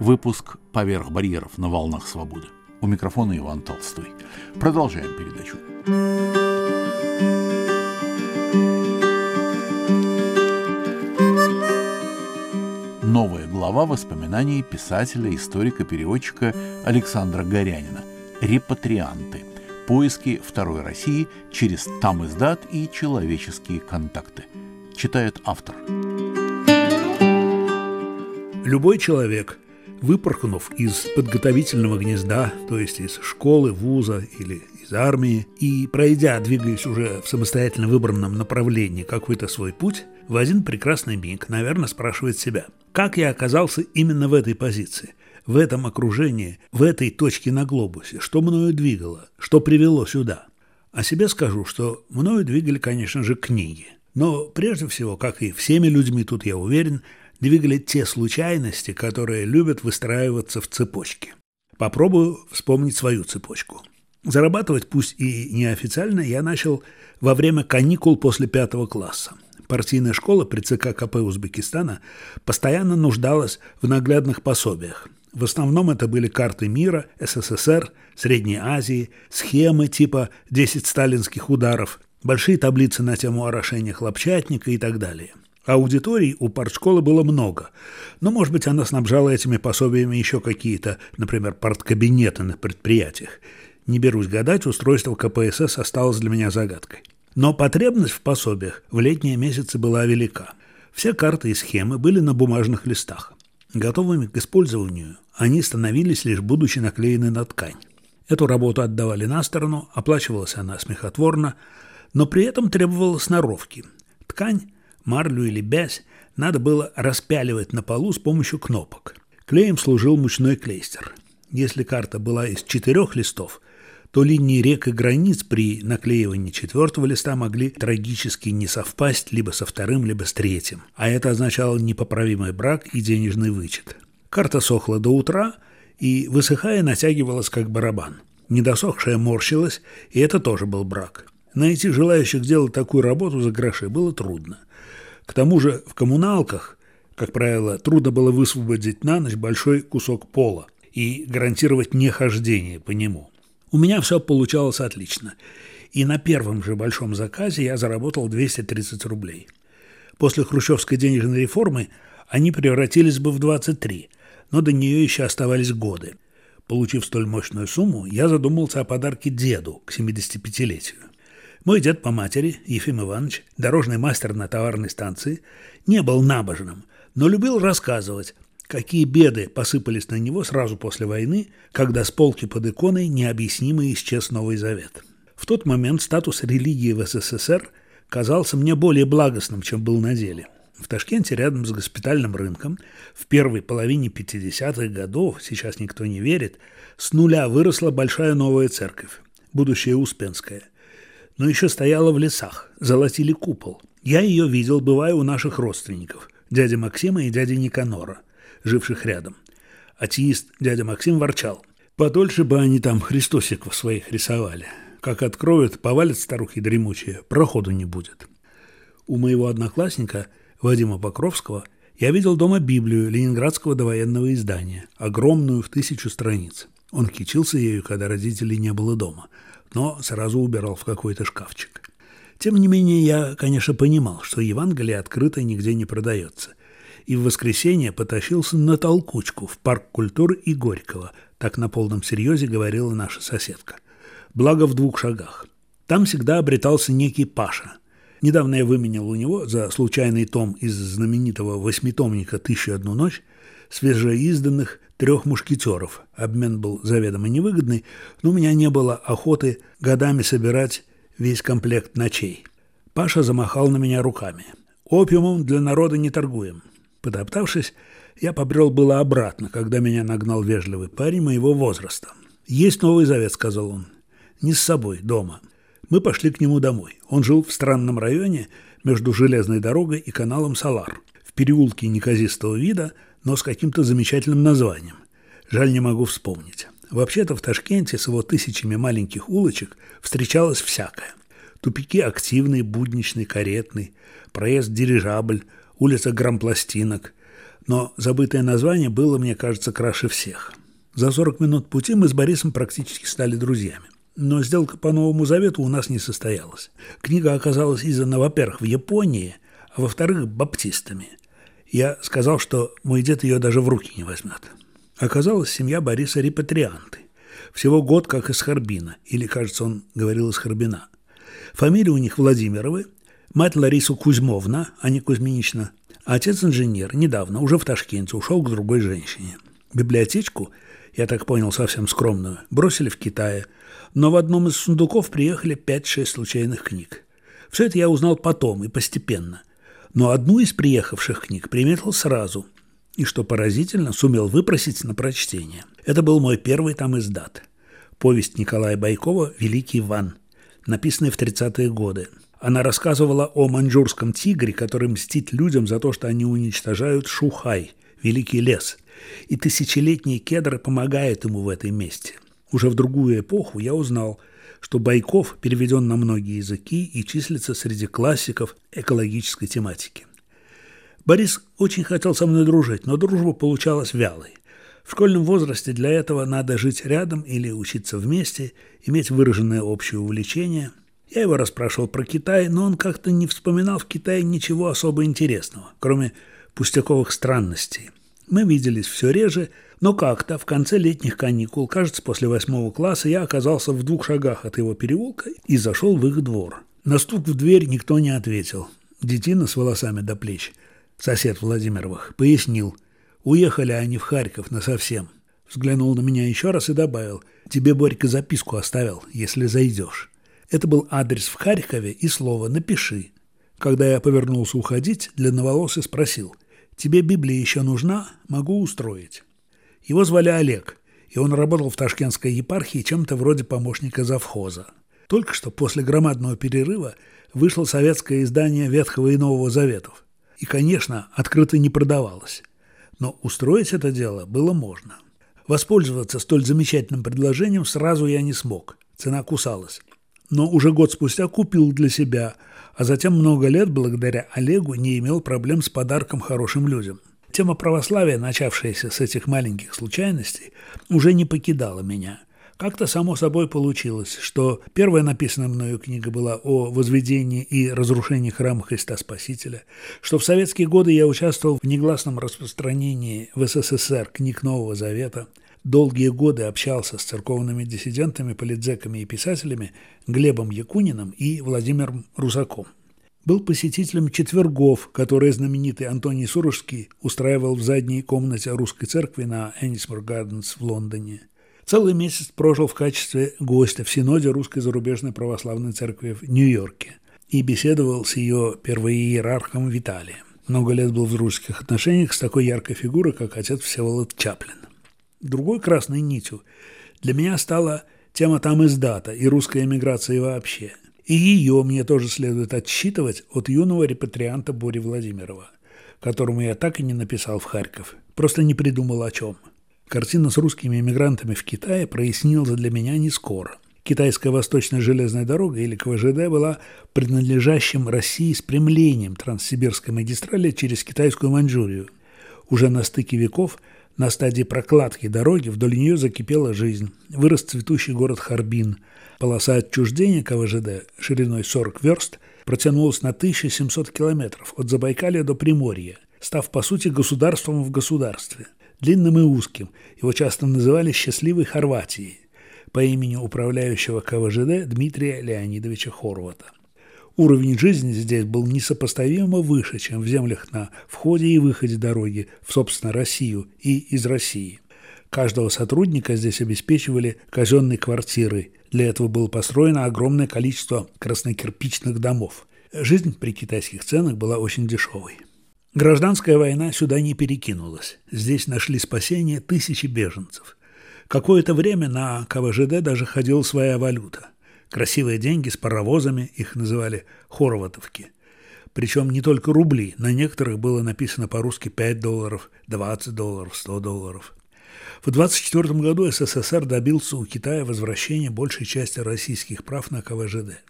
Выпуск «Поверх барьеров» на волнах свободы. У микрофона Иван Толстой. Продолжаем передачу. Новая глава воспоминаний писателя, историка, переводчика Александра Горянина «Репатрианты. Поиски Второй России через там издат и человеческие контакты». Читает автор. Любой человек – выпорхнув из подготовительного гнезда, то есть из школы, вуза или из армии, и пройдя, двигаясь уже в самостоятельно выбранном направлении какой-то свой путь, в один прекрасный миг, наверное, спрашивает себя, как я оказался именно в этой позиции, в этом окружении, в этой точке на глобусе, что мною двигало, что привело сюда. О себе скажу, что мною двигали, конечно же, книги. Но прежде всего, как и всеми людьми тут, я уверен, двигали те случайности, которые любят выстраиваться в цепочке. Попробую вспомнить свою цепочку. Зарабатывать, пусть и неофициально, я начал во время каникул после пятого класса. Партийная школа при ЦК КП Узбекистана постоянно нуждалась в наглядных пособиях. В основном это были карты мира, СССР, Средней Азии, схемы типа «10 сталинских ударов», большие таблицы на тему орошения хлопчатника и так далее – Аудиторий у партшколы было много, но, может быть, она снабжала этими пособиями еще какие-то, например, парткабинеты на предприятиях. Не берусь гадать, устройство КПСС осталось для меня загадкой. Но потребность в пособиях в летние месяцы была велика. Все карты и схемы были на бумажных листах. Готовыми к использованию они становились лишь будучи наклеены на ткань. Эту работу отдавали на сторону, оплачивалась она смехотворно, но при этом требовала сноровки. Ткань марлю или бязь надо было распяливать на полу с помощью кнопок. Клеем служил мучной клейстер. Если карта была из четырех листов, то линии рек и границ при наклеивании четвертого листа могли трагически не совпасть либо со вторым, либо с третьим, а это означало непоправимый брак и денежный вычет. Карта сохла до утра и, высыхая, натягивалась как барабан. Недосохшая морщилась, и это тоже был брак. Найти желающих делать такую работу за гроши было трудно. К тому же в коммуналках, как правило, трудно было высвободить на ночь большой кусок пола и гарантировать нехождение по нему. У меня все получалось отлично, и на первом же большом заказе я заработал 230 рублей. После хрущевской денежной реформы они превратились бы в 23, но до нее еще оставались годы. Получив столь мощную сумму, я задумался о подарке деду к 75-летию. Мой дед по матери, Ефим Иванович, дорожный мастер на товарной станции, не был набожным, но любил рассказывать, какие беды посыпались на него сразу после войны, когда с полки под иконой необъяснимо исчез Новый Завет. В тот момент статус религии в СССР казался мне более благостным, чем был на деле. В Ташкенте рядом с госпитальным рынком в первой половине 50-х годов, сейчас никто не верит, с нуля выросла большая новая церковь, будущая Успенская – но еще стояла в лесах, золотили купол. Я ее видел, бывая у наших родственников, дяди Максима и дяди Никанора, живших рядом. Атеист дядя Максим ворчал. Подольше бы они там христосиков своих рисовали. Как откроют, повалят старухи дремучие, проходу не будет. У моего одноклассника Вадима Покровского я видел дома Библию ленинградского довоенного издания, огромную в тысячу страниц. Он кичился ею, когда родителей не было дома – но сразу убирал в какой-то шкафчик. Тем не менее, я, конечно, понимал, что Евангелие открыто нигде не продается. И в воскресенье потащился на толкучку в парк культуры и Горького, так на полном серьезе говорила наша соседка. Благо в двух шагах. Там всегда обретался некий Паша. Недавно я выменял у него за случайный том из знаменитого восьмитомника «Тысячу одну ночь» свежеизданных трех мушкетеров. Обмен был заведомо невыгодный, но у меня не было охоты годами собирать весь комплект ночей. Паша замахал на меня руками. «Опиумом для народа не торгуем». Подоптавшись, я побрел было обратно, когда меня нагнал вежливый парень моего возраста. «Есть Новый Завет», — сказал он. «Не с собой, дома». Мы пошли к нему домой. Он жил в странном районе между железной дорогой и каналом Салар, в переулке неказистого вида — но с каким-то замечательным названием. Жаль, не могу вспомнить. Вообще-то в Ташкенте с его тысячами маленьких улочек встречалось всякое. Тупики активный, будничный, каретный, проезд дирижабль, улица грампластинок. но забытое название было, мне кажется, краше всех. За 40 минут пути мы с Борисом практически стали друзьями. Но сделка по Новому Завету у нас не состоялась. Книга оказалась издана, во-первых, в Японии, а во-вторых, баптистами. Я сказал, что мой дед ее даже в руки не возьмет. Оказалась семья Бориса репатрианты. Всего год как из Харбина, или, кажется, он говорил из Харбина. Фамилия у них Владимировы, мать Лариса Кузьмовна, а не Кузьминична, а отец инженер, недавно, уже в Ташкенте, ушел к другой женщине. Библиотечку, я так понял, совсем скромную, бросили в Китае, но в одном из сундуков приехали 5-6 случайных книг. Все это я узнал потом и постепенно. Но одну из приехавших книг приметил сразу – и, что поразительно, сумел выпросить на прочтение. Это был мой первый там издат. Повесть Николая Байкова «Великий Иван», написанная в 30-е годы. Она рассказывала о маньчжурском тигре, который мстит людям за то, что они уничтожают Шухай, великий лес. И тысячелетние кедры помогают ему в этой месте. Уже в другую эпоху я узнал, что Байков переведен на многие языки и числится среди классиков экологической тематики. Борис очень хотел со мной дружить, но дружба получалась вялой. В школьном возрасте для этого надо жить рядом или учиться вместе, иметь выраженное общее увлечение. Я его расспрашивал про Китай, но он как-то не вспоминал в Китае ничего особо интересного, кроме пустяковых странностей. Мы виделись все реже, но как-то в конце летних каникул, кажется, после восьмого класса, я оказался в двух шагах от его переулка и зашел в их двор. На стук в дверь никто не ответил. Детина с волосами до плеч – сосед Владимировых, пояснил. Уехали они в Харьков насовсем. Взглянул на меня еще раз и добавил. Тебе Борька записку оставил, если зайдешь. Это был адрес в Харькове и слово «напиши». Когда я повернулся уходить, длинноволосый спросил. «Тебе Библия еще нужна? Могу устроить». Его звали Олег, и он работал в Ташкентской епархии чем-то вроде помощника завхоза. Только что после громадного перерыва вышло советское издание Ветхого и Нового Заветов и, конечно, открыто не продавалось. Но устроить это дело было можно. Воспользоваться столь замечательным предложением сразу я не смог. Цена кусалась. Но уже год спустя купил для себя, а затем много лет, благодаря Олегу, не имел проблем с подарком хорошим людям. Тема православия, начавшаяся с этих маленьких случайностей, уже не покидала меня – как-то само собой получилось, что первая написанная мною книга была о возведении и разрушении храма Христа Спасителя, что в советские годы я участвовал в негласном распространении в СССР книг Нового Завета, долгие годы общался с церковными диссидентами, политзеками и писателями Глебом Якуниным и Владимиром Русаком. Был посетителем четвергов, которые знаменитый Антоний Сурожский устраивал в задней комнате русской церкви на Эннисмор Гарденс в Лондоне – Целый месяц прожил в качестве гостя в Синоде Русской зарубежной православной церкви в Нью-Йорке и беседовал с ее первоиерархом Виталием. Много лет был в дружеских отношениях с такой яркой фигурой, как отец Всеволод Чаплин. Другой красной нитью для меня стала тема там издата и русской эмиграции вообще. И ее мне тоже следует отсчитывать от юного репатрианта Бори Владимирова, которому я так и не написал в Харьков, просто не придумал о чем – Картина с русскими эмигрантами в Китае прояснилась для меня не скоро. Китайская восточная железная дорога или КВЖД была принадлежащим России спрямлением Транссибирской магистрали через китайскую Маньчжурию. Уже на стыке веков на стадии прокладки дороги вдоль нее закипела жизнь. Вырос цветущий город Харбин. Полоса отчуждения КВЖД шириной 40 верст протянулась на 1700 километров от Забайкалья до Приморья, став по сути государством в государстве – длинным и узким. Его часто называли «счастливой Хорватией» по имени управляющего КВЖД Дмитрия Леонидовича Хорвата. Уровень жизни здесь был несопоставимо выше, чем в землях на входе и выходе дороги в, собственно, Россию и из России. Каждого сотрудника здесь обеспечивали казенной квартирой. Для этого было построено огромное количество краснокирпичных домов. Жизнь при китайских ценах была очень дешевой. Гражданская война сюда не перекинулась. Здесь нашли спасение тысячи беженцев. Какое-то время на КВЖД даже ходила своя валюта. Красивые деньги с паровозами, их называли хорватовки. Причем не только рубли, на некоторых было написано по-русски 5 долларов, 20 долларов, 100 долларов. В 24 году СССР добился у Китая возвращения большей части российских прав на КВЖД.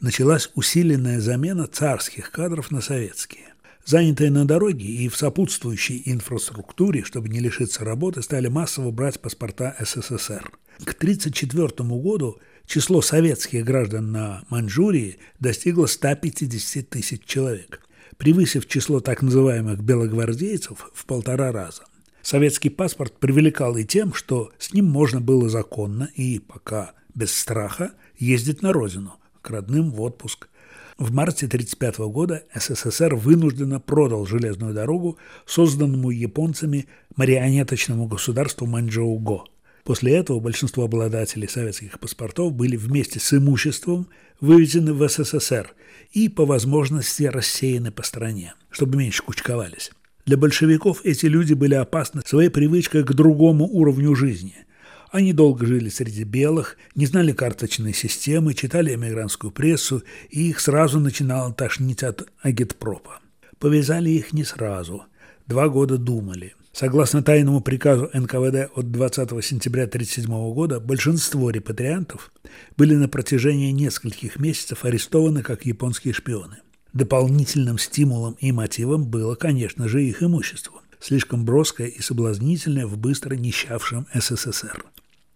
Началась усиленная замена царских кадров на советские. Занятые на дороге и в сопутствующей инфраструктуре, чтобы не лишиться работы, стали массово брать паспорта СССР. К 1934 году число советских граждан на Маньчжурии достигло 150 тысяч человек, превысив число так называемых белогвардейцев в полтора раза. Советский паспорт привлекал и тем, что с ним можно было законно и пока без страха ездить на родину, к родным в отпуск, в марте 1935 года СССР вынужденно продал железную дорогу созданному японцами марионеточному государству Маньчжоу-Го. После этого большинство обладателей советских паспортов были вместе с имуществом вывезены в СССР и по возможности рассеяны по стране, чтобы меньше кучковались. Для большевиков эти люди были опасны своей привычкой к другому уровню жизни – они долго жили среди белых, не знали карточной системы, читали эмигрантскую прессу, и их сразу начинало тошнить от агитпропа. Повязали их не сразу. Два года думали. Согласно тайному приказу НКВД от 20 сентября 1937 года, большинство репатриантов были на протяжении нескольких месяцев арестованы как японские шпионы. Дополнительным стимулом и мотивом было, конечно же, их имущество, слишком броское и соблазнительное в быстро нищавшем СССР.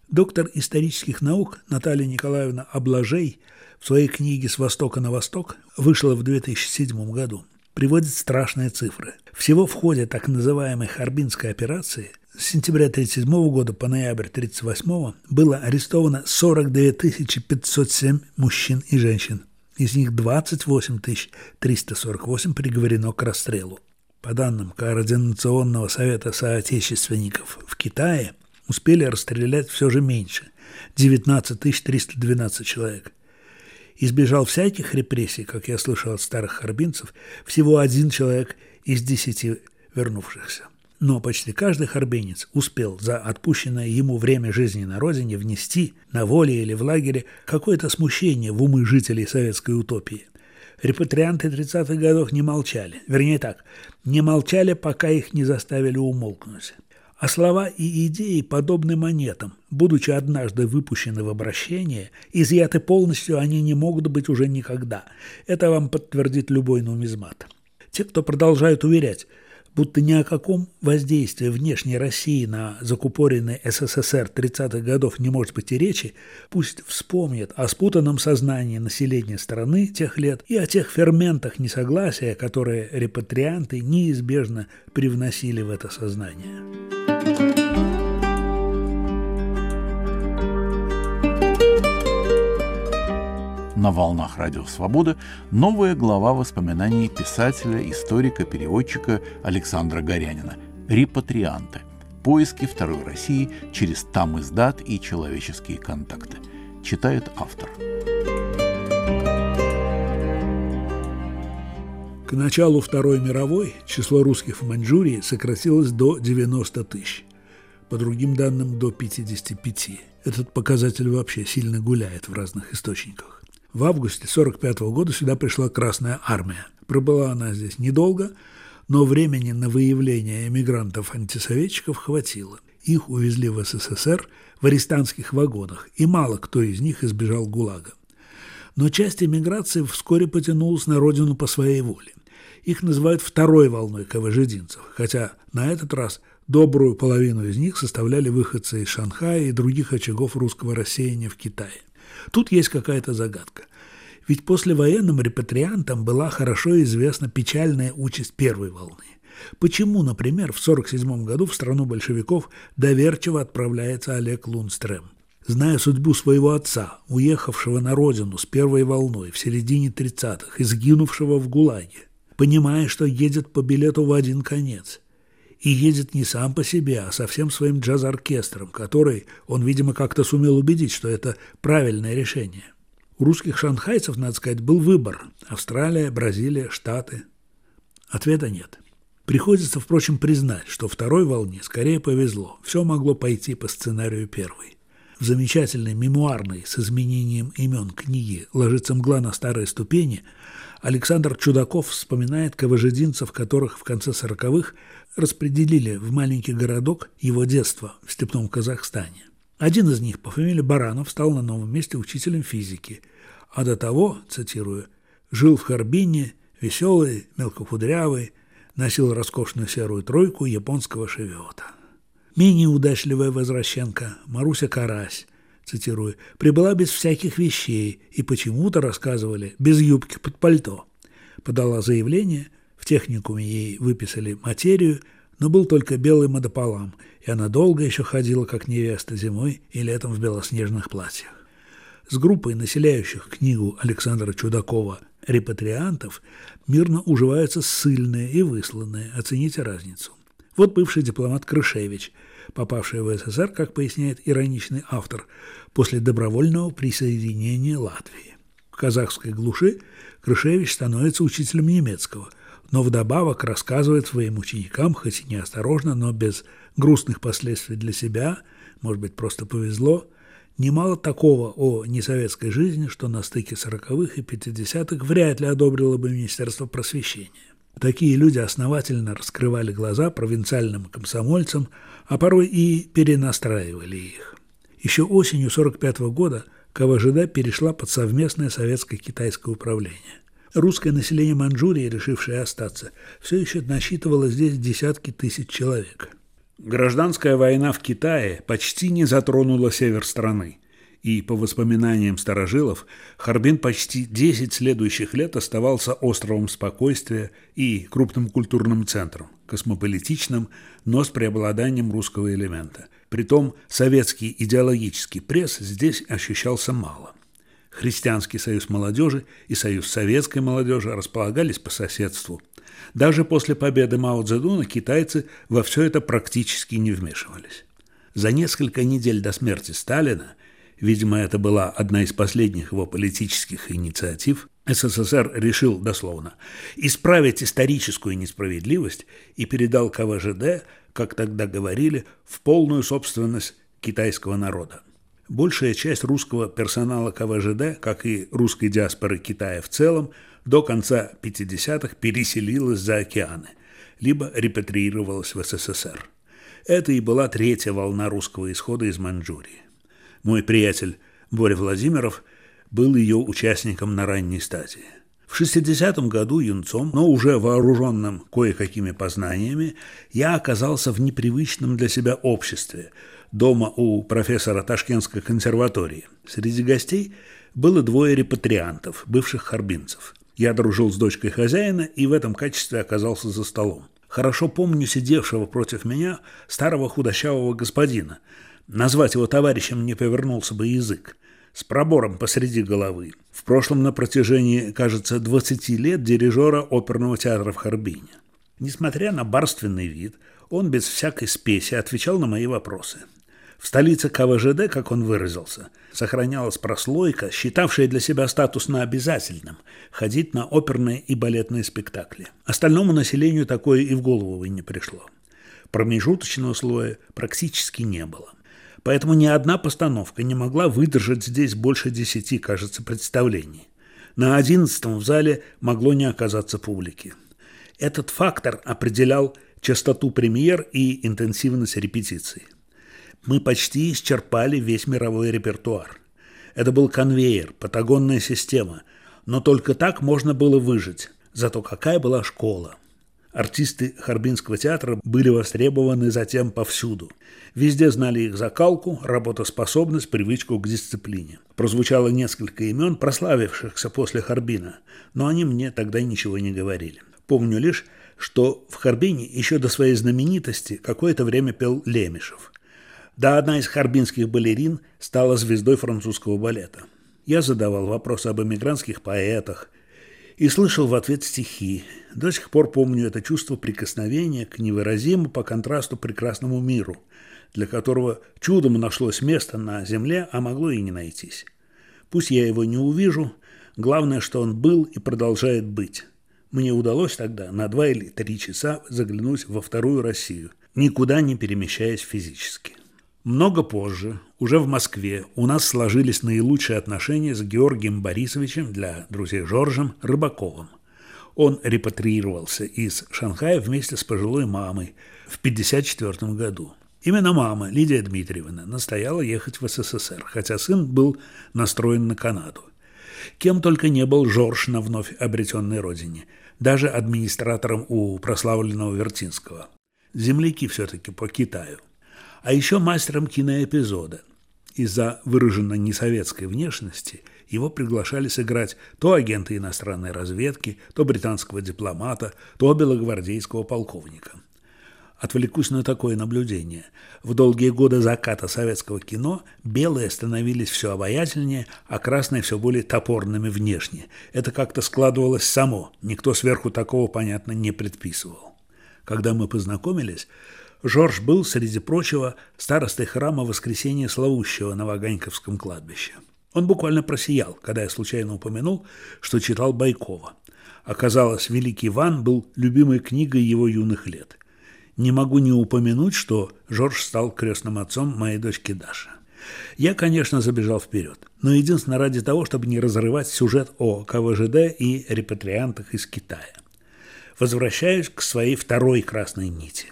Доктор исторических наук Наталья Николаевна Облажей в своей книге «С востока на восток» вышла в 2007 году. Приводит страшные цифры. Всего в ходе так называемой Харбинской операции с сентября 1937 года по ноябрь 1938 было арестовано 42 507 мужчин и женщин. Из них 28 348 приговорено к расстрелу. По данным Координационного совета соотечественников в Китае – успели расстрелять все же меньше – 19 312 человек. Избежал всяких репрессий, как я слышал от старых харбинцев, всего один человек из десяти вернувшихся. Но почти каждый харбинец успел за отпущенное ему время жизни на родине внести на воле или в лагере какое-то смущение в умы жителей советской утопии. Репатрианты 30-х годов не молчали. Вернее так, не молчали, пока их не заставили умолкнуть а слова и идеи подобны монетам. Будучи однажды выпущены в обращение, изъяты полностью они не могут быть уже никогда. Это вам подтвердит любой нумизмат. Те, кто продолжают уверять, будто ни о каком воздействии внешней России на закупоренный СССР 30-х годов не может быть и речи, пусть вспомнят о спутанном сознании населения страны тех лет и о тех ферментах несогласия, которые репатрианты неизбежно привносили в это сознание. На волнах Радио Свобода новая глава воспоминаний писателя, историка, переводчика Александра Горянина «Репатрианты. Поиски Второй России через там издат и человеческие контакты». Читает автор. К началу Второй мировой число русских в Маньчжурии сократилось до 90 тысяч, по другим данным до 55. Этот показатель вообще сильно гуляет в разных источниках. В августе 1945 года сюда пришла Красная Армия. Пробыла она здесь недолго, но времени на выявление эмигрантов-антисоветчиков хватило. Их увезли в СССР в арестантских вагонах, и мало кто из них избежал ГУЛАГа. Но часть эмиграции вскоре потянулась на родину по своей воле. Их называют второй волной КВЖдинцев, хотя на этот раз добрую половину из них составляли выходцы из Шанхая и других очагов русского рассеяния в Китае. Тут есть какая-то загадка. Ведь послевоенным репатриантам была хорошо известна печальная участь первой волны. Почему, например, в 1947 году в страну большевиков доверчиво отправляется Олег Лунстрем? Зная судьбу своего отца, уехавшего на родину с первой волной в середине 30-х и в ГУЛАГе, понимая, что едет по билету в один конец. И едет не сам по себе, а со всем своим джаз-оркестром, который он, видимо, как-то сумел убедить, что это правильное решение. У русских шанхайцев, надо сказать, был выбор – Австралия, Бразилия, Штаты. Ответа нет. Приходится, впрочем, признать, что второй волне скорее повезло. Все могло пойти по сценарию первой. В замечательной мемуарной с изменением имен книги «Ложится мгла на старые ступени» Александр Чудаков вспоминает КВЖдинцев, которых в конце сороковых распределили в маленький городок его детства в степном Казахстане. Один из них по фамилии Баранов стал на новом месте учителем физики, а до того, цитирую, «жил в Харбине, Веселый, мелкокудрявый, носил роскошную серую тройку японского шевиота. Менее удачливая возвращенка Маруся Карась, цитирую, «прибыла без всяких вещей и почему-то, рассказывали, без юбки под пальто». Подала заявление, в техникуме ей выписали материю, но был только белый модополам, и она долго еще ходила как невеста зимой и летом в белоснежных платьях. С группой населяющих книгу Александра Чудакова репатриантов мирно уживаются ссыльные и высланные, оцените разницу. Вот бывший дипломат Крышевич, попавший в СССР, как поясняет ироничный автор, после добровольного присоединения Латвии. В казахской глуши Крышевич становится учителем немецкого, но вдобавок рассказывает своим ученикам, хоть и неосторожно, но без грустных последствий для себя, может быть, просто повезло, немало такого о несоветской жизни, что на стыке 40-х и 50-х вряд ли одобрило бы Министерство просвещения. Такие люди основательно раскрывали глаза провинциальным комсомольцам, а порой и перенастраивали их. Еще осенью 1945 года КВЖД перешла под совместное советско-китайское управление. Русское население Манчжурии, решившее остаться, все еще насчитывало здесь десятки тысяч человек. Гражданская война в Китае почти не затронула север страны – и, по воспоминаниям старожилов, Харбин почти 10 следующих лет оставался островом спокойствия и крупным культурным центром, космополитичным, но с преобладанием русского элемента. Притом советский идеологический пресс здесь ощущался мало. Христианский союз молодежи и союз советской молодежи располагались по соседству. Даже после победы Мао Цзэдуна китайцы во все это практически не вмешивались. За несколько недель до смерти Сталина видимо, это была одна из последних его политических инициатив, СССР решил дословно исправить историческую несправедливость и передал КВЖД, как тогда говорили, в полную собственность китайского народа. Большая часть русского персонала КВЖД, как и русской диаспоры Китая в целом, до конца 50-х переселилась за океаны, либо репатриировалась в СССР. Это и была третья волна русского исхода из Маньчжурии. Мой приятель Боря Владимиров был ее участником на ранней стадии. В 60-м году юнцом, но уже вооруженным кое-какими познаниями, я оказался в непривычном для себя обществе, дома у профессора Ташкентской консерватории. Среди гостей было двое репатриантов, бывших харбинцев. Я дружил с дочкой хозяина и в этом качестве оказался за столом. Хорошо помню сидевшего против меня старого худощавого господина, Назвать его товарищем не повернулся бы язык. С пробором посреди головы. В прошлом на протяжении, кажется, 20 лет дирижера оперного театра в Харбине. Несмотря на барственный вид, он без всякой спеси отвечал на мои вопросы. В столице КВЖД, как он выразился, сохранялась прослойка, считавшая для себя статусно обязательным – ходить на оперные и балетные спектакли. Остальному населению такое и в голову не пришло. Промежуточного слоя практически не было. Поэтому ни одна постановка не могла выдержать здесь больше десяти, кажется, представлений. На одиннадцатом в зале могло не оказаться публики. Этот фактор определял частоту премьер и интенсивность репетиций. Мы почти исчерпали весь мировой репертуар. Это был конвейер, патагонная система, но только так можно было выжить. Зато какая была школа – Артисты Харбинского театра были востребованы затем повсюду. Везде знали их закалку, работоспособность, привычку к дисциплине. Прозвучало несколько имен, прославившихся после Харбина, но они мне тогда ничего не говорили. Помню лишь, что в Харбине еще до своей знаменитости какое-то время пел Лемешев. Да одна из харбинских балерин стала звездой французского балета. Я задавал вопросы об эмигрантских поэтах, и слышал в ответ стихи. До сих пор помню это чувство прикосновения к невыразимому по контрасту прекрасному миру, для которого чудом нашлось место на земле, а могло и не найтись. Пусть я его не увижу, главное, что он был и продолжает быть. Мне удалось тогда на два или три часа заглянуть во вторую Россию, никуда не перемещаясь физически. Много позже, уже в Москве, у нас сложились наилучшие отношения с Георгием Борисовичем, для друзей Жоржем, Рыбаковым. Он репатриировался из Шанхая вместе с пожилой мамой в 1954 году. Именно мама, Лидия Дмитриевна, настояла ехать в СССР, хотя сын был настроен на Канаду. Кем только не был Жорж на вновь обретенной родине. даже администратором у прославленного Вертинского. Земляки все-таки по Китаю. А еще мастером киноэпизода. Из-за выраженно несоветской внешности его приглашали сыграть то агента иностранной разведки, то британского дипломата, то белогвардейского полковника – Отвлекусь на такое наблюдение. В долгие годы заката советского кино белые становились все обаятельнее, а красные все более топорными внешне. Это как-то складывалось само, никто сверху такого, понятно, не предписывал. Когда мы познакомились, Жорж был, среди прочего, старостой храма Воскресения Славущего на Ваганьковском кладбище. Он буквально просиял, когда я случайно упомянул, что читал Байкова. Оказалось, «Великий Иван» был любимой книгой его юных лет – не могу не упомянуть, что Жорж стал крестным отцом моей дочки Даши. Я, конечно, забежал вперед, но единственно ради того, чтобы не разрывать сюжет о КВЖД и репатриантах из Китая. Возвращаюсь к своей второй красной нити.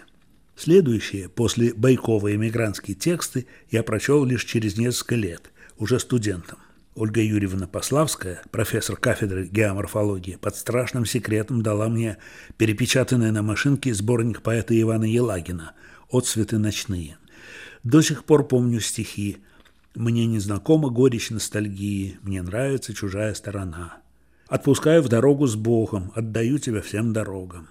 Следующие, после Байкова эмигрантские тексты, я прочел лишь через несколько лет, уже студентом. Ольга Юрьевна Пославская, профессор кафедры геоморфологии, под страшным секретом дала мне перепечатанный на машинке сборник поэта Ивана Елагина «Отцветы ночные». До сих пор помню стихи «Мне незнакома горечь ностальгии, мне нравится чужая сторона». «Отпускаю в дорогу с Богом, отдаю тебя всем дорогам».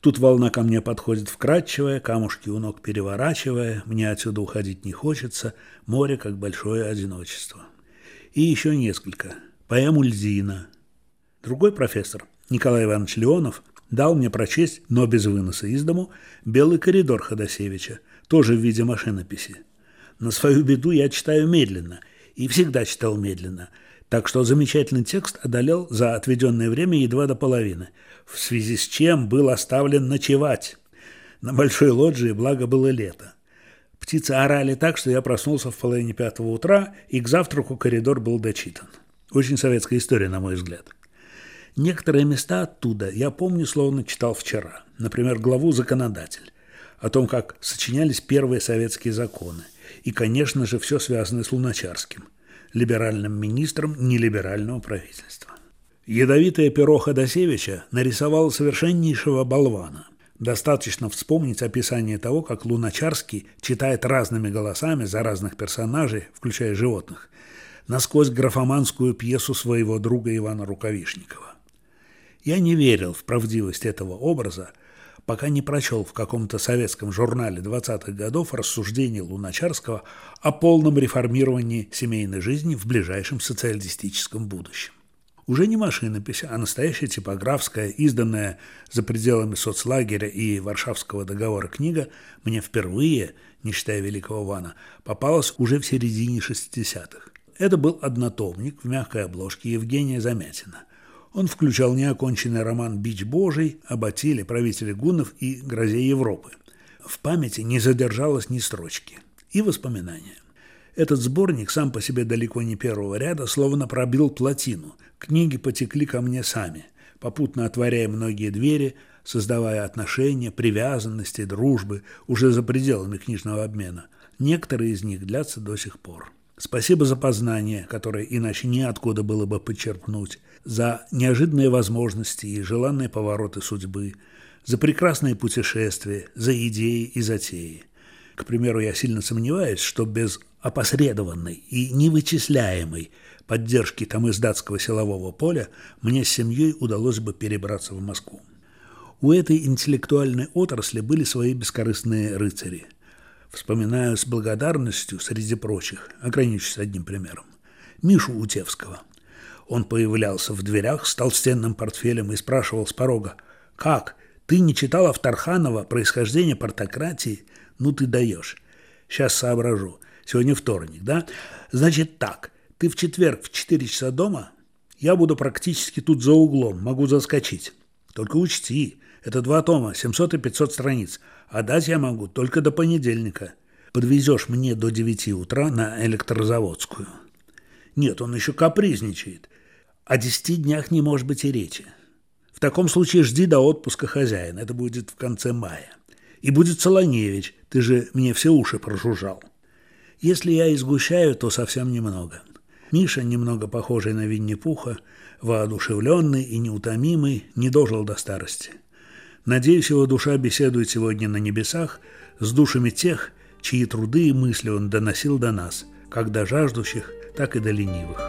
Тут волна ко мне подходит вкрадчивая, камушки у ног переворачивая, мне отсюда уходить не хочется, море как большое одиночество и еще несколько. Поэму Льзина. Другой профессор, Николай Иванович Леонов, дал мне прочесть, но без выноса из дому, «Белый коридор» Ходосевича, тоже в виде машинописи. На свою беду я читаю медленно, и всегда читал медленно, так что замечательный текст одолел за отведенное время едва до половины, в связи с чем был оставлен ночевать. На большой лоджии, благо было лето. Птицы орали так, что я проснулся в половине пятого утра, и к завтраку коридор был дочитан. Очень советская история, на мой взгляд. Некоторые места оттуда я помню, словно читал вчера. Например, главу «Законодатель», о том, как сочинялись первые советские законы. И, конечно же, все связанное с Луначарским, либеральным министром нелиберального правительства. Ядовитое перо Ходосевича нарисовало совершеннейшего болвана – Достаточно вспомнить описание того, как Луначарский читает разными голосами за разных персонажей, включая животных, насквозь графоманскую пьесу своего друга Ивана Рукавишникова. Я не верил в правдивость этого образа, пока не прочел в каком-то советском журнале 20-х годов рассуждения Луначарского о полном реформировании семейной жизни в ближайшем социалистическом будущем. Уже не машинопись, а настоящая типографская, изданная за пределами соцлагеря и Варшавского договора книга мне впервые, не считая Великого Вана, попалась уже в середине 60-х. Это был однотомник в мягкой обложке Евгения Замятина. Он включал неоконченный роман «Бич Божий» об Атиле, правителе гуннов и грозе Европы. В памяти не задержалось ни строчки. И воспоминания. Этот сборник сам по себе далеко не первого ряда словно пробил плотину – Книги потекли ко мне сами, попутно отворяя многие двери, создавая отношения, привязанности, дружбы уже за пределами книжного обмена. Некоторые из них длятся до сих пор. Спасибо за познание, которое иначе неоткуда было бы подчеркнуть, за неожиданные возможности и желанные повороты судьбы, за прекрасные путешествия, за идеи и затеи. К примеру, я сильно сомневаюсь, что без опосредованной и невычисляемой поддержки тамыздатского силового поля мне с семьей удалось бы перебраться в Москву. У этой интеллектуальной отрасли были свои бескорыстные рыцари. Вспоминаю с благодарностью среди прочих, ограничусь одним примером, Мишу Утевского. Он появлялся в дверях с толстенным портфелем и спрашивал с порога, «Как? Ты не читал Автарханова «Происхождение портократии»? Ну ты даешь. Сейчас соображу. Сегодня вторник, да? Значит так, ты в четверг в 4 часа дома? Я буду практически тут за углом, могу заскочить. Только учти, это два тома, 700 и 500 страниц, а дать я могу только до понедельника. Подвезешь мне до 9 утра на электрозаводскую. Нет, он еще капризничает. О 10 днях не может быть и речи. В таком случае жди до отпуска хозяина, это будет в конце мая. И будет Солоневич, ты же мне все уши прожужжал. Если я изгущаю, то совсем немного. Миша, немного похожий на Винни-Пуха, воодушевленный и неутомимый, не дожил до старости. Надеюсь, его душа беседует сегодня на небесах с душами тех, чьи труды и мысли он доносил до нас, как до жаждущих, так и до ленивых.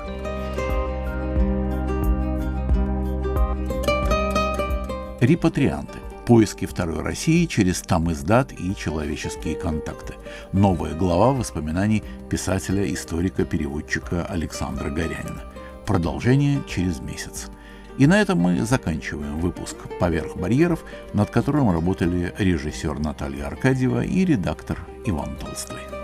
Репатрианты. Поиски Второй России через там издат и человеческие контакты. Новая глава воспоминаний писателя, историка, переводчика Александра Горянина. Продолжение через месяц. И на этом мы заканчиваем выпуск «Поверх барьеров», над которым работали режиссер Наталья Аркадьева и редактор Иван Толстой.